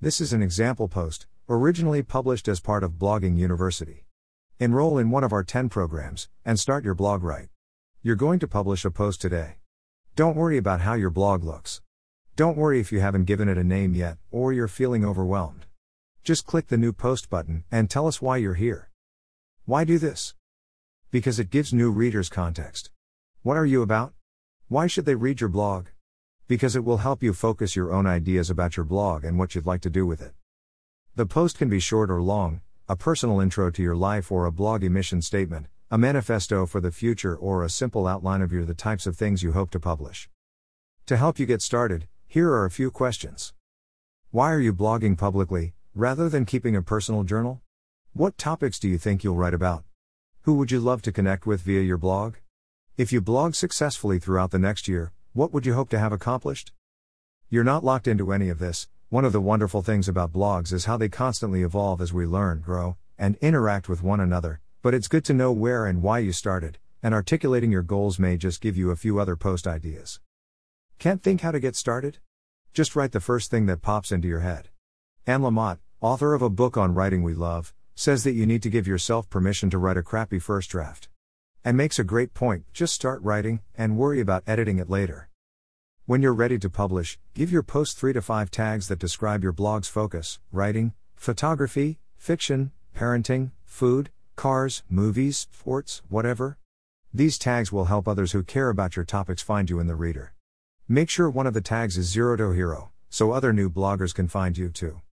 This is an example post, originally published as part of Blogging University. Enroll in one of our 10 programs and start your blog right. You're going to publish a post today. Don't worry about how your blog looks. Don't worry if you haven't given it a name yet or you're feeling overwhelmed. Just click the new post button and tell us why you're here. Why do this? Because it gives new readers context. What are you about? Why should they read your blog? Because it will help you focus your own ideas about your blog and what you'd like to do with it. The post can be short or long, a personal intro to your life or a blog emission statement, a manifesto for the future or a simple outline of your the types of things you hope to publish. To help you get started, here are a few questions. Why are you blogging publicly, rather than keeping a personal journal? What topics do you think you'll write about? Who would you love to connect with via your blog? If you blog successfully throughout the next year, what would you hope to have accomplished? You're not locked into any of this. One of the wonderful things about blogs is how they constantly evolve as we learn, grow, and interact with one another, but it's good to know where and why you started, and articulating your goals may just give you a few other post ideas. Can't think how to get started? Just write the first thing that pops into your head. Anne Lamott, author of a book on writing we love, says that you need to give yourself permission to write a crappy first draft. Anne makes a great point just start writing, and worry about editing it later. When you're ready to publish, give your post 3 to 5 tags that describe your blog's focus writing, photography, fiction, parenting, food, cars, movies, sports, whatever. These tags will help others who care about your topics find you in the reader. Make sure one of the tags is zero to hero, so other new bloggers can find you too.